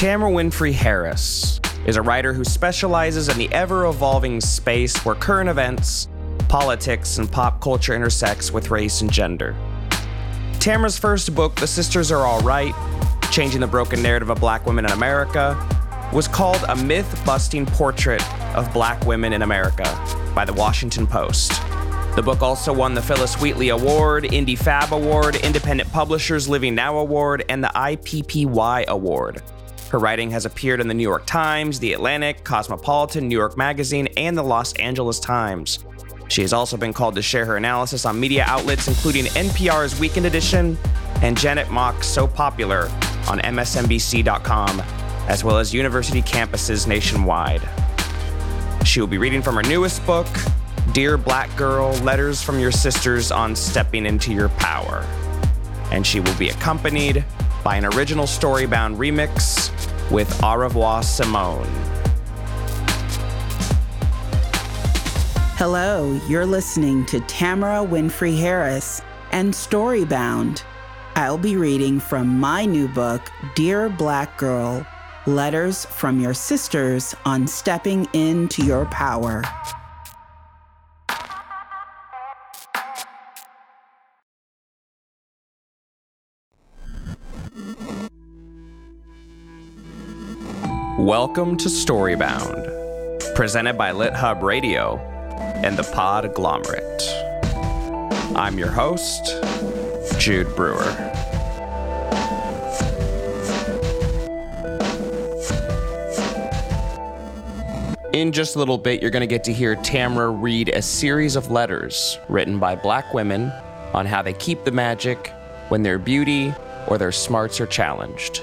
Tamara Winfrey Harris is a writer who specializes in the ever evolving space where current events, politics, and pop culture intersects with race and gender. Tamara's first book, The Sisters Are All Right Changing the Broken Narrative of Black Women in America, was called A Myth Busting Portrait of Black Women in America by the Washington Post. The book also won the Phillis Wheatley Award, IndieFab Award, Independent Publishers Living Now Award, and the IPPY Award. Her writing has appeared in the New York Times, The Atlantic, Cosmopolitan, New York Magazine, and the Los Angeles Times. She has also been called to share her analysis on media outlets, including NPR's Weekend Edition and Janet Mock's So Popular on MSNBC.com, as well as university campuses nationwide. She will be reading from her newest book, Dear Black Girl Letters from Your Sisters on Stepping into Your Power. And she will be accompanied by an original storybound remix with Au revoir Simone. Hello, you're listening to Tamara Winfrey Harris and Storybound. I'll be reading from my new book, Dear Black Girl Letters from Your Sisters on Stepping into Your Power. Welcome to Storybound, presented by LitHub Radio and the Podglomerate. I'm your host, Jude Brewer. In just a little bit, you're going to get to hear Tamara read a series of letters written by black women on how they keep the magic when their beauty or their smarts are challenged.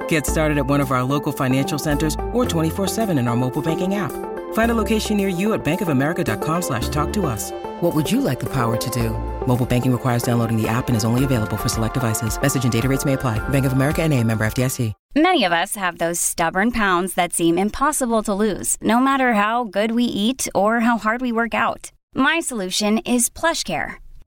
Get started at one of our local financial centers or 24-7 in our mobile banking app. Find a location near you at bankofamerica.com slash talk to us. What would you like the power to do? Mobile banking requires downloading the app and is only available for select devices. Message and data rates may apply. Bank of America and a member FDIC. Many of us have those stubborn pounds that seem impossible to lose, no matter how good we eat or how hard we work out. My solution is PlushCare.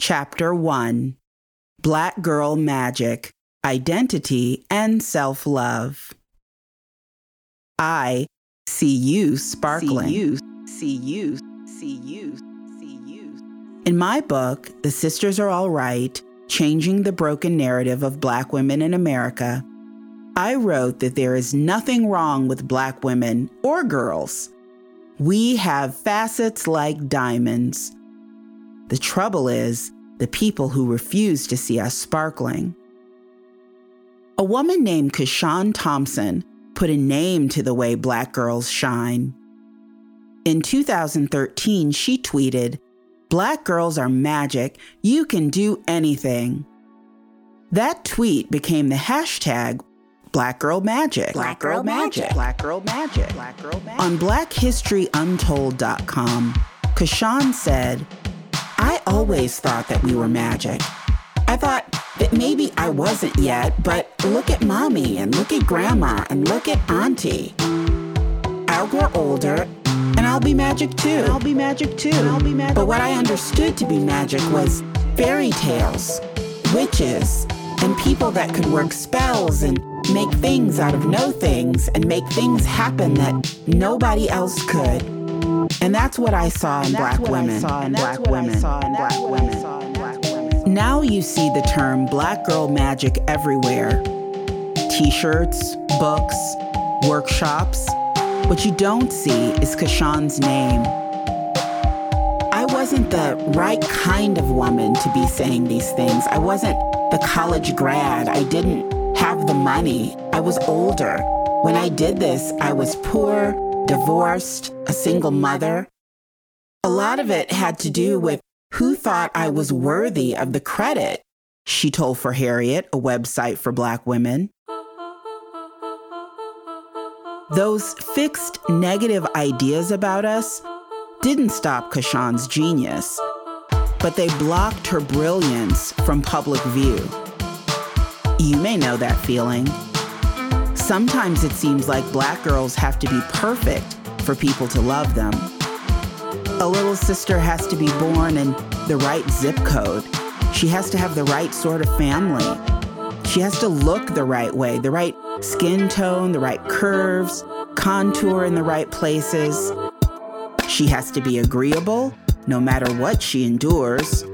Chapter 1 Black Girl Magic Identity and Self Love. I see you sparkling. See you, see you, see you, see you. In my book, The Sisters Are All Right Changing the Broken Narrative of Black Women in America, I wrote that there is nothing wrong with Black women or girls. We have facets like diamonds. The trouble is the people who refuse to see us sparkling. A woman named CaShawn Thompson put a name to the way Black girls shine. In 2013, she tweeted, Black girls are magic. You can do anything. That tweet became the hashtag Black Girl Magic. Black Girl Magic. Black Girl Magic. Black Girl Magic. On BlackHistoryUntold.com, CaShawn said, I always thought that we were magic. I thought that maybe I wasn't yet, but look at mommy and look at grandma and look at auntie. I'll grow older And I'll be magic too. I'll be magic too. I'll be magic. But what I understood to be magic was fairy tales, witches, and people that could work spells and make things out of no things and make things happen that nobody else could. And that's what I saw in black women. Saw in black women. Saw in black women. Now you see the term black girl magic everywhere. T-shirts, books, workshops. What you don't see is CaShawn's name. I wasn't the right kind of woman to be saying these things. I wasn't the college grad. I didn't have the money. I was older. When I did this, I was poor, divorced, a single mother. A lot of it had to do with who thought I was worthy of the credit, she told for Harriet, a website for black women. Those fixed negative ideas about us didn't stop CaShawn's genius, but they blocked her brilliance from public view. You may know that feeling. Sometimes it seems like black girls have to be perfect for people to love them. A little sister has to be born in the right zip code. She has to have the right sort of family. She has to look the right way, the right skin tone, the right curves, contour in the right places. She has to be agreeable, no matter what she endures.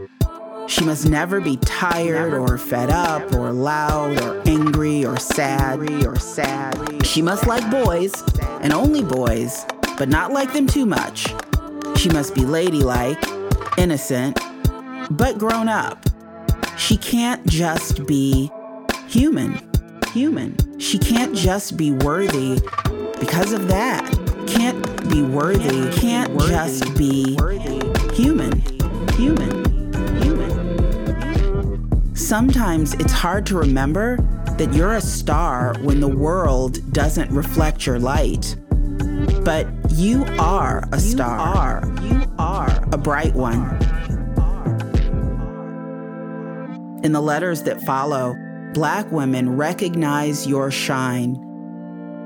She must never be tired or fed up or loud or angry or sad or sad. She must like boys and only boys, but not like them too much. She must be ladylike, innocent, but grown up. She can't just be human. Human. She can't just be worthy because of that. Can't be worthy. Can't just be human. Human. Sometimes it's hard to remember that you're a star when the world doesn't reflect your light. But you are a star. You are. You are a bright one. In the letters that follow, Black women recognize your shine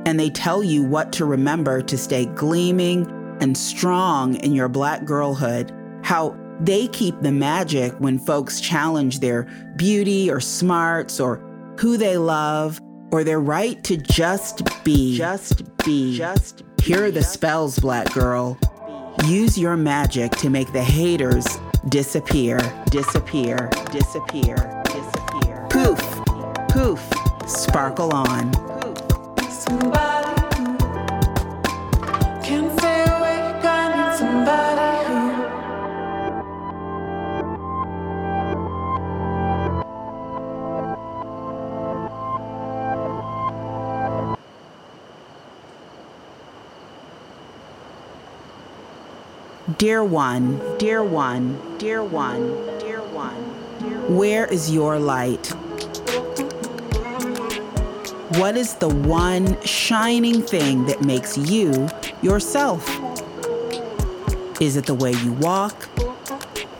and they tell you what to remember to stay gleaming and strong in your Black girlhood. How they keep the magic when folks challenge their beauty or smarts or who they love or their right to just be. Just be. Just be. Here are the spells, black girl. Use your magic to make the haters disappear, disappear, disappear, disappear. Poof, poof, sparkle on. Poof. Dear one, dear one, dear one, dear one, where is your light? What is the one shining thing that makes you yourself? Is it the way you walk?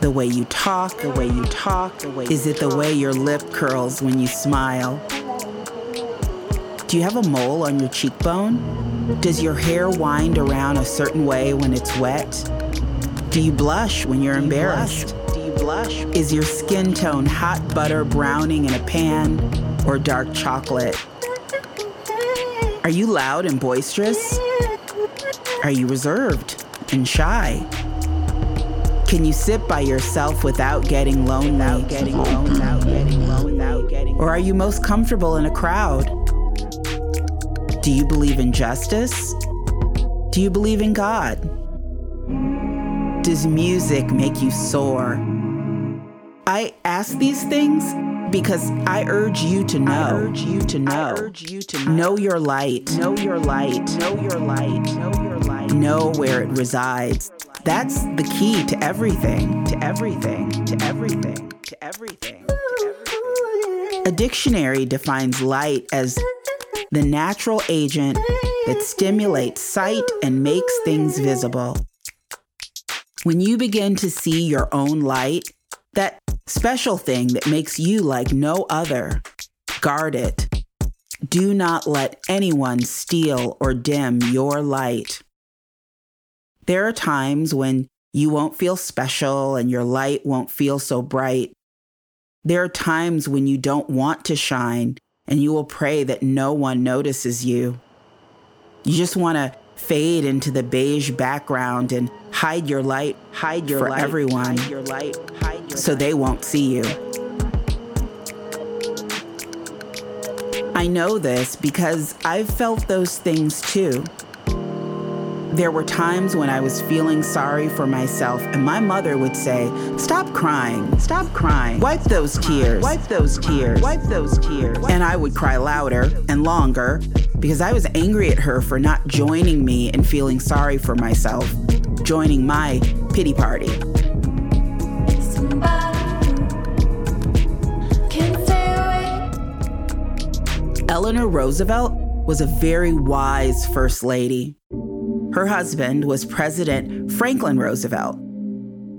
The way you talk? The way you talk? The way is it the way your lip curls when you smile? Do you have a mole on your cheekbone? Does your hair wind around a certain way when it's wet? Do you blush when you're embarrassed? Do you blush? Is your skin tone hot butter browning in a pan or dark chocolate? Are you loud and boisterous? Are you reserved and shy? Can you sit by yourself without getting lonely? Without getting lonely, without getting lonely, without getting Or are you most comfortable in a crowd? Do you believe in justice? Do you believe in God? Does music make you soar? I ask these things because I urge you to know. I urge you to know. I urge you to know. know your light. Know your light. Know your light. Know your light. Know where it resides. That's the key to everything. To everything. To everything. To everything. To everything. A dictionary defines light as the natural agent that stimulates sight and makes things visible. When you begin to see your own light, that special thing that makes you like no other, guard it. Do not let anyone steal or dim your light. There are times when you won't feel special and your light won't feel so bright. There are times when you don't want to shine and you will pray that no one notices you. You just want to fade into the beige background and hide your light, hide your for light, everyone, hide your light, hide your so light. they won't see you. I know this because I've felt those things too. There were times when I was feeling sorry for myself, and my mother would say, Stop crying, stop crying, wipe those tears, wipe those tears, wipe those tears. And I would cry louder and longer because I was angry at her for not joining me in feeling sorry for myself, joining my pity party. Eleanor Roosevelt was a very wise first lady. Her husband was President Franklin Roosevelt.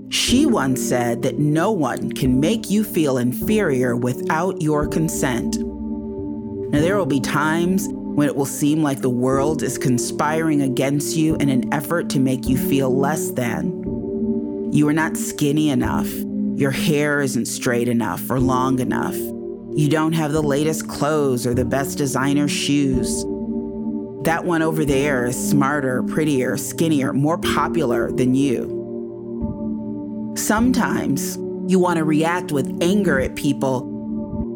She once said that no one can make you feel inferior without your consent. Now, there will be times when it will seem like the world is conspiring against you in an effort to make you feel less than. You are not skinny enough, your hair isn't straight enough or long enough, you don't have the latest clothes or the best designer shoes. That one over there is smarter, prettier, skinnier, more popular than you. Sometimes you want to react with anger at people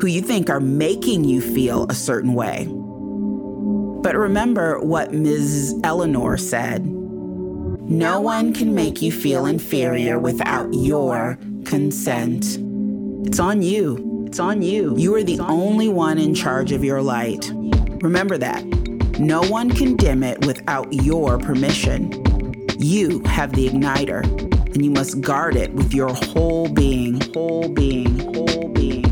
who you think are making you feel a certain way. But remember what Ms. Eleanor said No one can make you feel inferior without your consent. It's on you. It's on you. You are the only one in charge of your light. Remember that. No one can dim it without your permission. You have the igniter, and you must guard it with your whole being, whole being, whole being.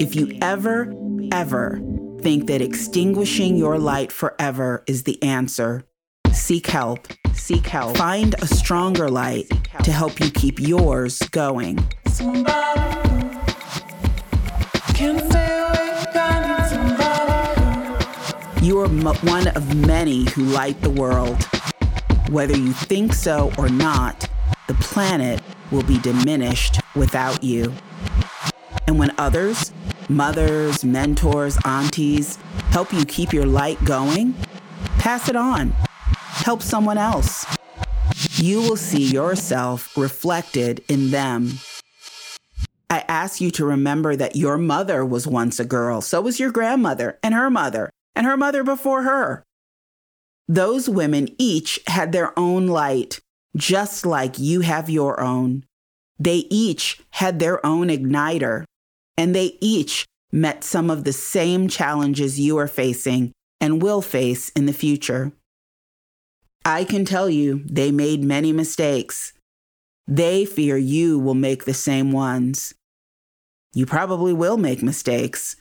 If you ever, ever think that extinguishing your light forever is the answer, seek help. Seek help. Find a stronger light to help you keep yours going. You are one of many who light the world. Whether you think so or not, the planet will be diminished without you. And when others, mothers, mentors, aunties, help you keep your light going, pass it on. Help someone else. You will see yourself reflected in them. I ask you to remember that your mother was once a girl, so was your grandmother and her mother and her mother before her. Those women each had their own light, just like you have your own. They each had their own igniter, and they each met some of the same challenges you are facing and will face in the future. I can tell you they made many mistakes. They fear you will make the same ones. You probably will make mistakes,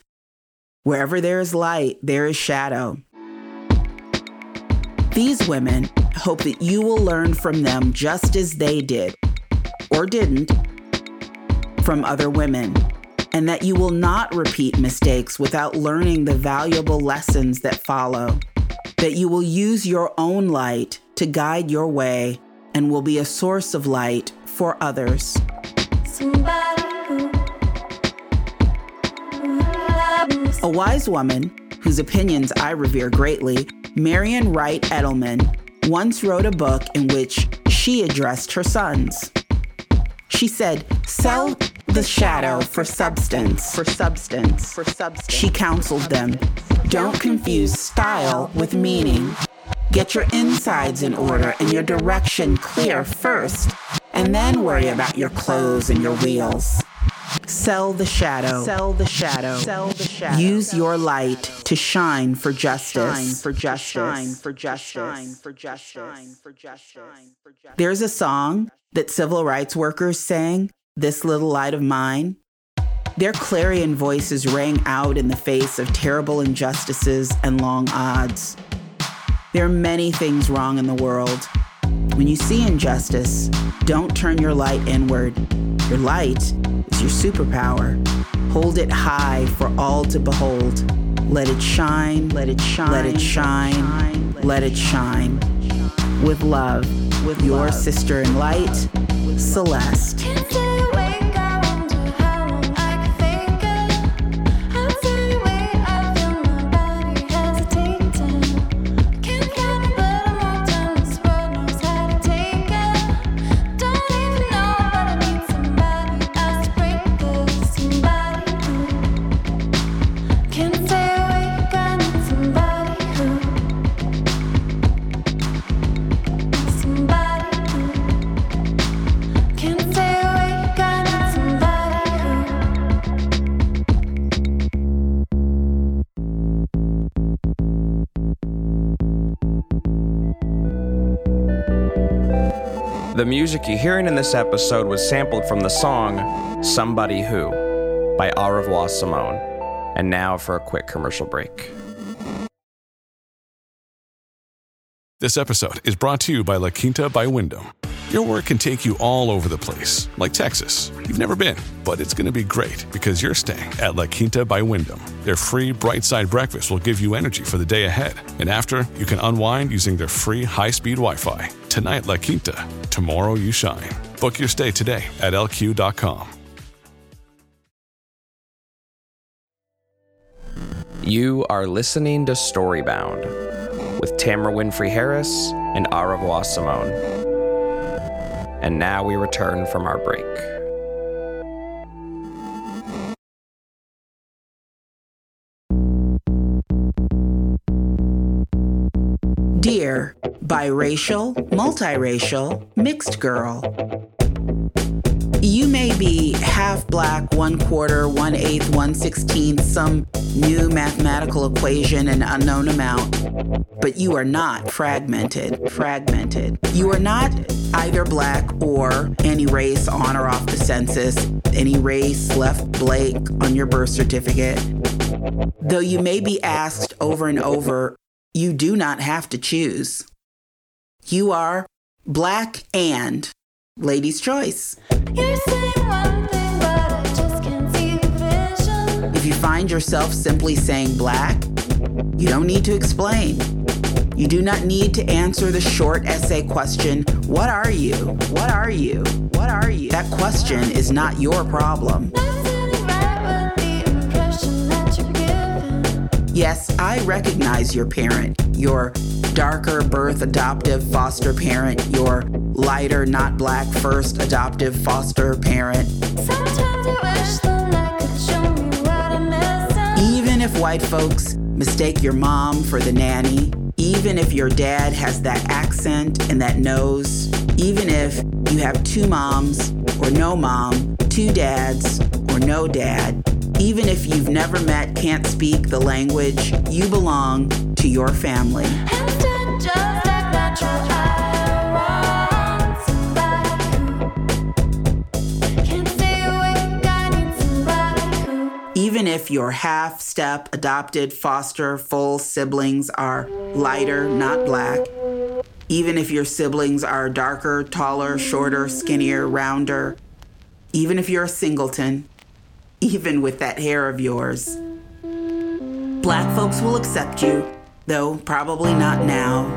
Wherever there is light, there is shadow. These women hope that you will learn from them just as they did, or didn't, from other women, and that you will not repeat mistakes without learning the valuable lessons that follow. That you will use your own light to guide your way and will be a source of light for others. A wise woman, whose opinions I revere greatly, Marian Wright Edelman, once wrote a book in which she addressed her sons. She said, Sell the shadow for substance, for substance, for substance. She counseled them, Don't confuse style with meaning. Get your insides in order and your direction clear first, and then worry about your clothes and your wheels. Sell the shadow. Sell the shadow. Sell the shadow. Use your light to shine for justice. Shine for justice. Shine for justice. Shine for justice. Shine for justice. There's a song that civil rights workers sang, This Little Light of Mine. Their clarion voices rang out in the face of terrible injustices and long odds. There are many things wrong in the world. When you see injustice, don't turn your light inward. Your light is your superpower. Hold it high for all to behold. Let it shine, let it shine, let it shine, let it shine. with love, with your sister in light, Celeste. The music you're hearing in this episode was sampled from the song Somebody Who by Au Revoir Simone. And now for a quick commercial break. This episode is brought to you by La Quinta by Wyndham. Your work can take you all over the place, like Texas. You've never been, but it's going to be great because you're staying at La Quinta by Wyndham. Their free bright side breakfast will give you energy for the day ahead. And after, you can unwind using their free high speed Wi Fi. Tonight, La Quinta. Tomorrow, you shine. Book your stay today at lq.com. You are listening to Storybound with Tamara Winfrey Harris Au Revoir Simone. And now we return from our break. Dear biracial, multiracial, mixed girl. You may be half black, one quarter, one eighth, one sixteenth, some new mathematical equation, an unknown amount, but you are not fragmented. Fragmented. You are not either black or any race on or off the census, any race left blank on your birth certificate. Though you may be asked over and over, you do not have to choose. You are black and ladies' choice. Find yourself simply saying black, you don't need to explain. You do not need to answer the short essay question, What are you? What are you? What are you? That question is not your problem. Yes, I recognize your parent, your darker birth adoptive foster parent, your lighter, not black first adoptive foster parent. Even white folks mistake your mom for the nanny, even if your dad has that accent and that nose, even if you have two moms or no mom, two dads or no dad, even if you've never met, can't speak the language, you belong to your family. If your half step, adopted, foster, full siblings are lighter, not black, even if your siblings are darker, taller, shorter, skinnier, rounder, even if you're a singleton, even with that hair of yours. Black folks will accept you, though probably not now.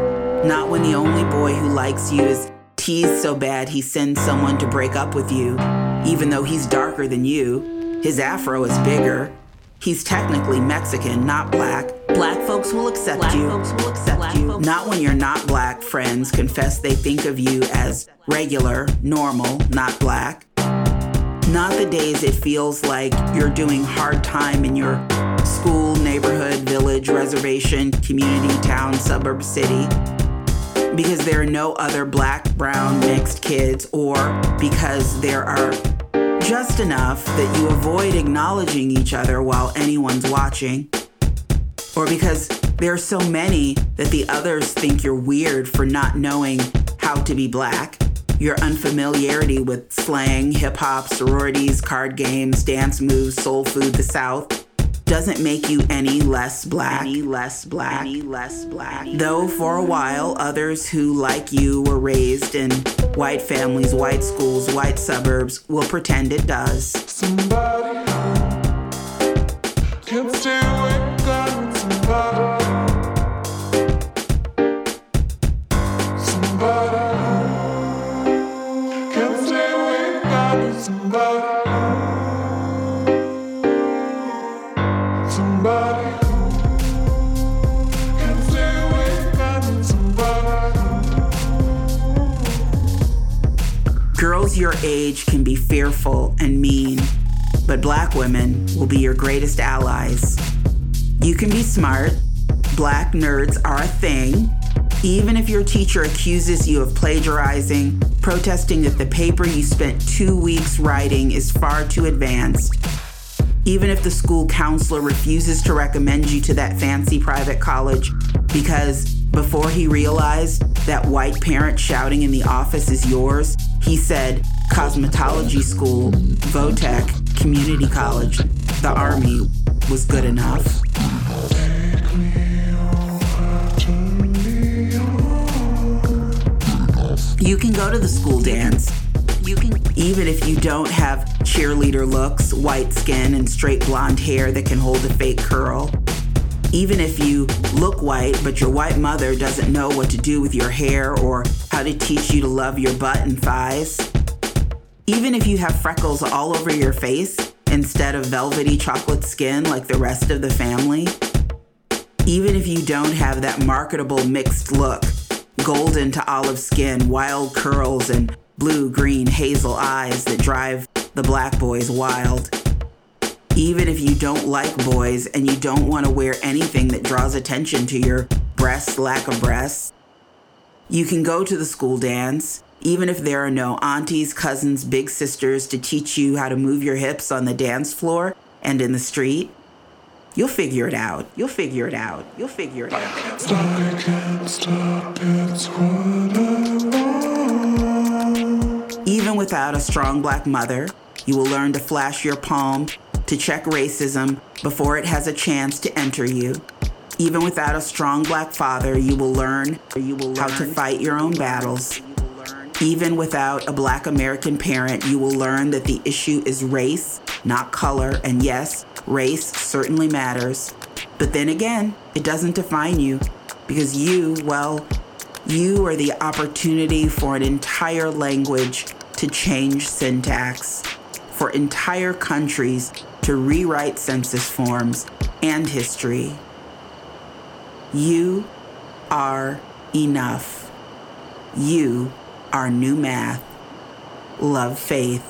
Not when the only boy who likes you is teased so bad he sends someone to break up with you, even though he's darker than you. His afro is bigger. He's technically Mexican, not black. Black folks will accept Black you. folks will accept you. folks- Not when your not black friends confess they think of you as regular, normal, not black. Not the days it feels like you're doing hard time in your school, neighborhood, village, reservation, community, town, suburb, city. Because there are no other black, brown, mixed kids, or because there are just enough that you avoid acknowledging each other while anyone's watching. Or because there are so many that the others think you're weird for not knowing how to be black. Your unfamiliarity with slang, hip hop, sororities, card games, dance moves, soul food, the South doesn't make you any less black. Any less black. Any less black. Though for a while, others who, like you, were raised in white families, white schools, white suburbs will pretend it does. Somebody can't stay awake, got somebody. Somebody your age can be fearful and mean, but black women will be your greatest allies. You can be smart. Black nerds are a thing. Even if your teacher accuses you of plagiarizing, protesting that the paper you spent two weeks writing is far too advanced, even if the school counselor refuses to recommend you to that fancy private college because before he realized that white parent shouting in the office is yours, he said, cosmetology school, Votech, community college, the army was good enough. You can go to the school dance. You can, even if you don't have cheerleader looks, white skin, and straight blonde hair that can hold a fake curl. Even if you look white, but your white mother doesn't know what to do with your hair or how to teach you to love your butt and thighs. Even if you have freckles all over your face instead of velvety chocolate skin like the rest of the family. Even if you don't have that marketable mixed look golden to olive skin, wild curls, and blue green hazel eyes that drive the black boys wild. Even if you don't like boys and you don't want to wear anything that draws attention to your breasts, lack of breasts, you can go to the school dance, even if there are no aunties, cousins, big sisters to teach you how to move your hips on the dance floor and in the street. You'll figure it out. You'll figure it out. You'll figure it out. Even without a strong black mother, you will learn to flash your palm to check racism before it has a chance to enter you. Even without a strong black father, you will learn, you will how to fight your own battles. Even without a black American parent, you will learn that the issue is race, not color. And yes, race certainly matters. But then again, it doesn't define you because you, well, you are the opportunity for an entire language to change syntax, for entire countries to rewrite census forms and history. You are enough. You are new math. Love faith.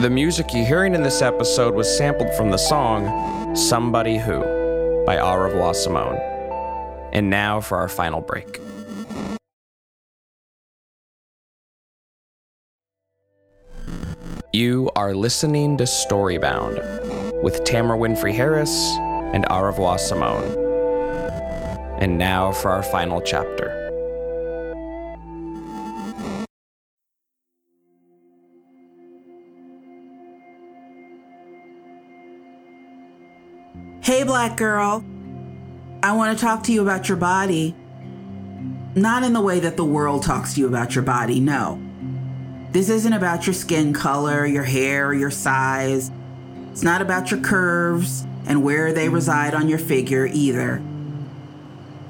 The music you're hearing in this episode was sampled from the song Somebody Who by Au Revoir Simone. And now for our final break. You are listening to Storybound with Tamara Winfrey Harris and Au Revoir Simone. And now for our final chapter. Hey, black girl. I want to talk to you about your body. Not in the way that the world talks to you about your body, no. This isn't about your skin color, your hair, your size. It's not about your curves and where they reside on your figure either.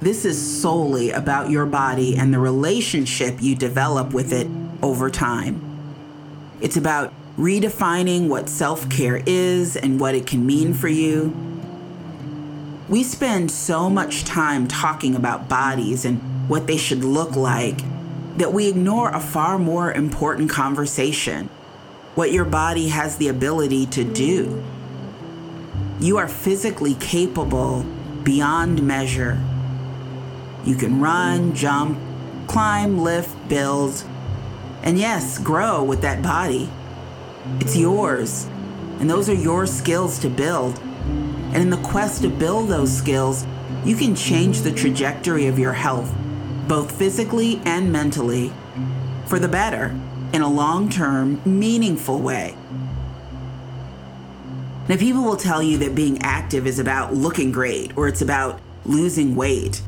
This is solely about your body and the relationship you develop with it over time. It's about redefining what self care is and what it can mean for you. We spend so much time talking about bodies and what they should look like that we ignore a far more important conversation what your body has the ability to do. You are physically capable beyond measure. You can run, jump, climb, lift, build, and yes, grow with that body. It's yours, and those are your skills to build. And in the quest to build those skills, you can change the trajectory of your health, both physically and mentally, for the better in a long term, meaningful way. Now, people will tell you that being active is about looking great or it's about losing weight.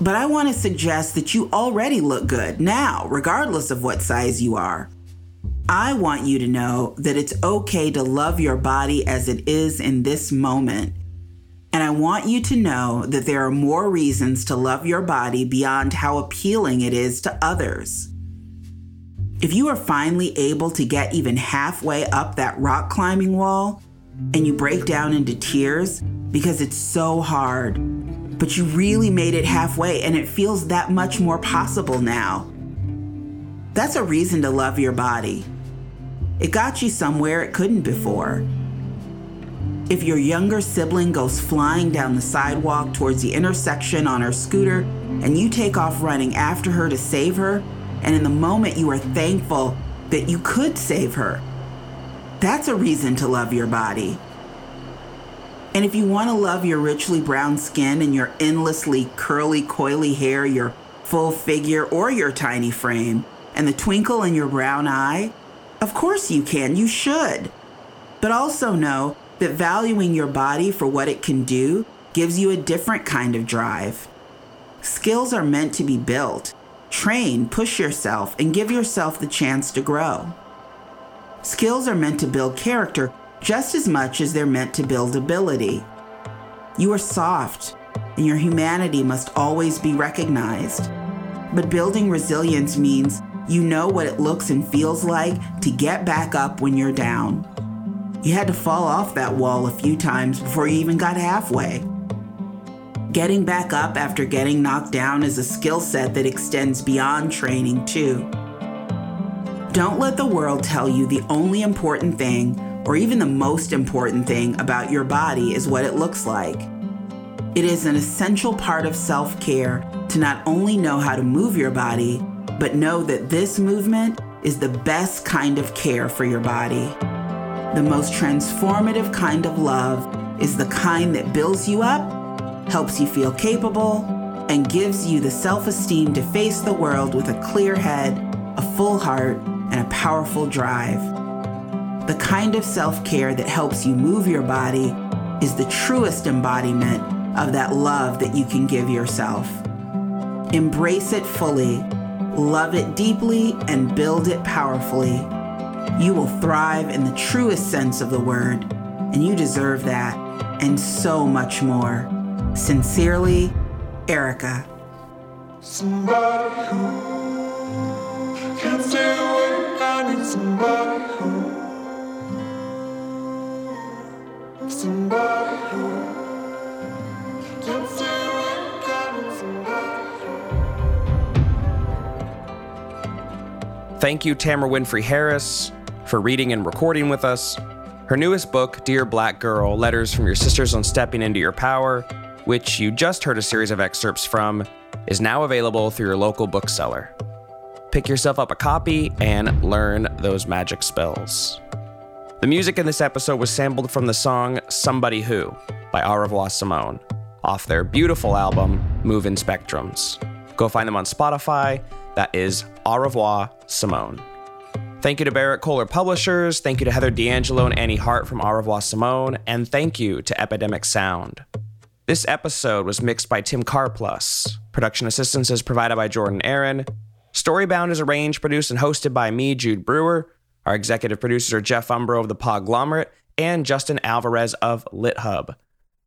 But I want to suggest that you already look good now, regardless of what size you are. I want you to know that it's okay to love your body as it is in this moment. And I want you to know that there are more reasons to love your body beyond how appealing it is to others. If you are finally able to get even halfway up that rock climbing wall and you break down into tears because it's so hard, but you really made it halfway and it feels that much more possible now. That's a reason to love your body. It got you somewhere it couldn't before. If your younger sibling goes flying down the sidewalk towards the intersection on her scooter and you take off running after her to save her, and in the moment you are thankful that you could save her, that's a reason to love your body. And if you want to love your richly brown skin and your endlessly curly, coily hair, your full figure, or your tiny frame, and the twinkle in your brown eye, of course you can, you should. But also know that valuing your body for what it can do gives you a different kind of drive. Skills are meant to be built. Train, push yourself, and give yourself the chance to grow. Skills are meant to build character just as much as they're meant to build ability. You are soft, and your humanity must always be recognized. But building resilience means you know what it looks and feels like to get back up when you're down. You had to fall off that wall a few times before you even got halfway. Getting back up after getting knocked down is a skill set that extends beyond training, too. Don't let the world tell you the only important thing, or even the most important thing, about your body is what it looks like. It is an essential part of self care to not only know how to move your body, but know that this movement is the best kind of care for your body. The most transformative kind of love is the kind that builds you up, helps you feel capable, and gives you the self esteem to face the world with a clear head, a full heart, and a powerful drive. The kind of self care that helps you move your body is the truest embodiment of that love that you can give yourself. Embrace it fully love it deeply, and build it powerfully. You will thrive in the truest sense of the word, and you deserve that and so much more. Sincerely, Erica. Somebody who can stay awake. I need somebody who. Somebody who can stay awake. I need somebody Thank you, Tamara Winfrey Harris, for reading and recording with us. Her newest book, Dear Black Girl Letters from Your Sisters on Stepping Into Your Power, which you just heard a series of excerpts from, is now available through your local bookseller. Pick yourself up a copy and learn those magic spells. The music in this episode was sampled from the song Somebody Who by Au Revoir Simone off their beautiful album Move in Spectrums. Go find them on Spotify. That is Au Revoir Simone. Thank you to Berrett-Koehler Publishers. Thank you to Heather D'Angelo and Annie Hart from Au Revoir Simone. And thank you to Epidemic Sound. This episode was mixed by Tim Carplus. Production assistance is provided by Jordan Aaron. Storybound is arranged, produced, and hosted by me, Jude Brewer. Our executive producers are Jeff Umbro of The Podglomerate and Justin Alvarez of LitHub.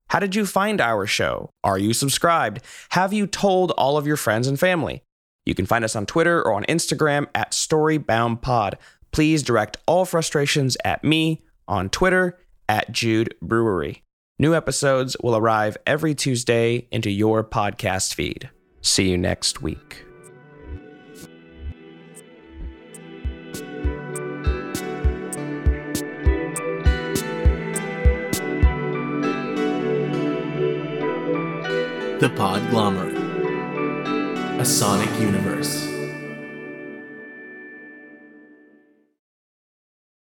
How did you find our show? Are you subscribed? Have you told all of your friends and family? You can find us on Twitter or on Instagram at StoryboundPod. Please direct all frustrations at me on Twitter at Jude Brewery. New episodes will arrive every Tuesday into your podcast feed. See you next week. The Podglomerate. A Sonic Universe.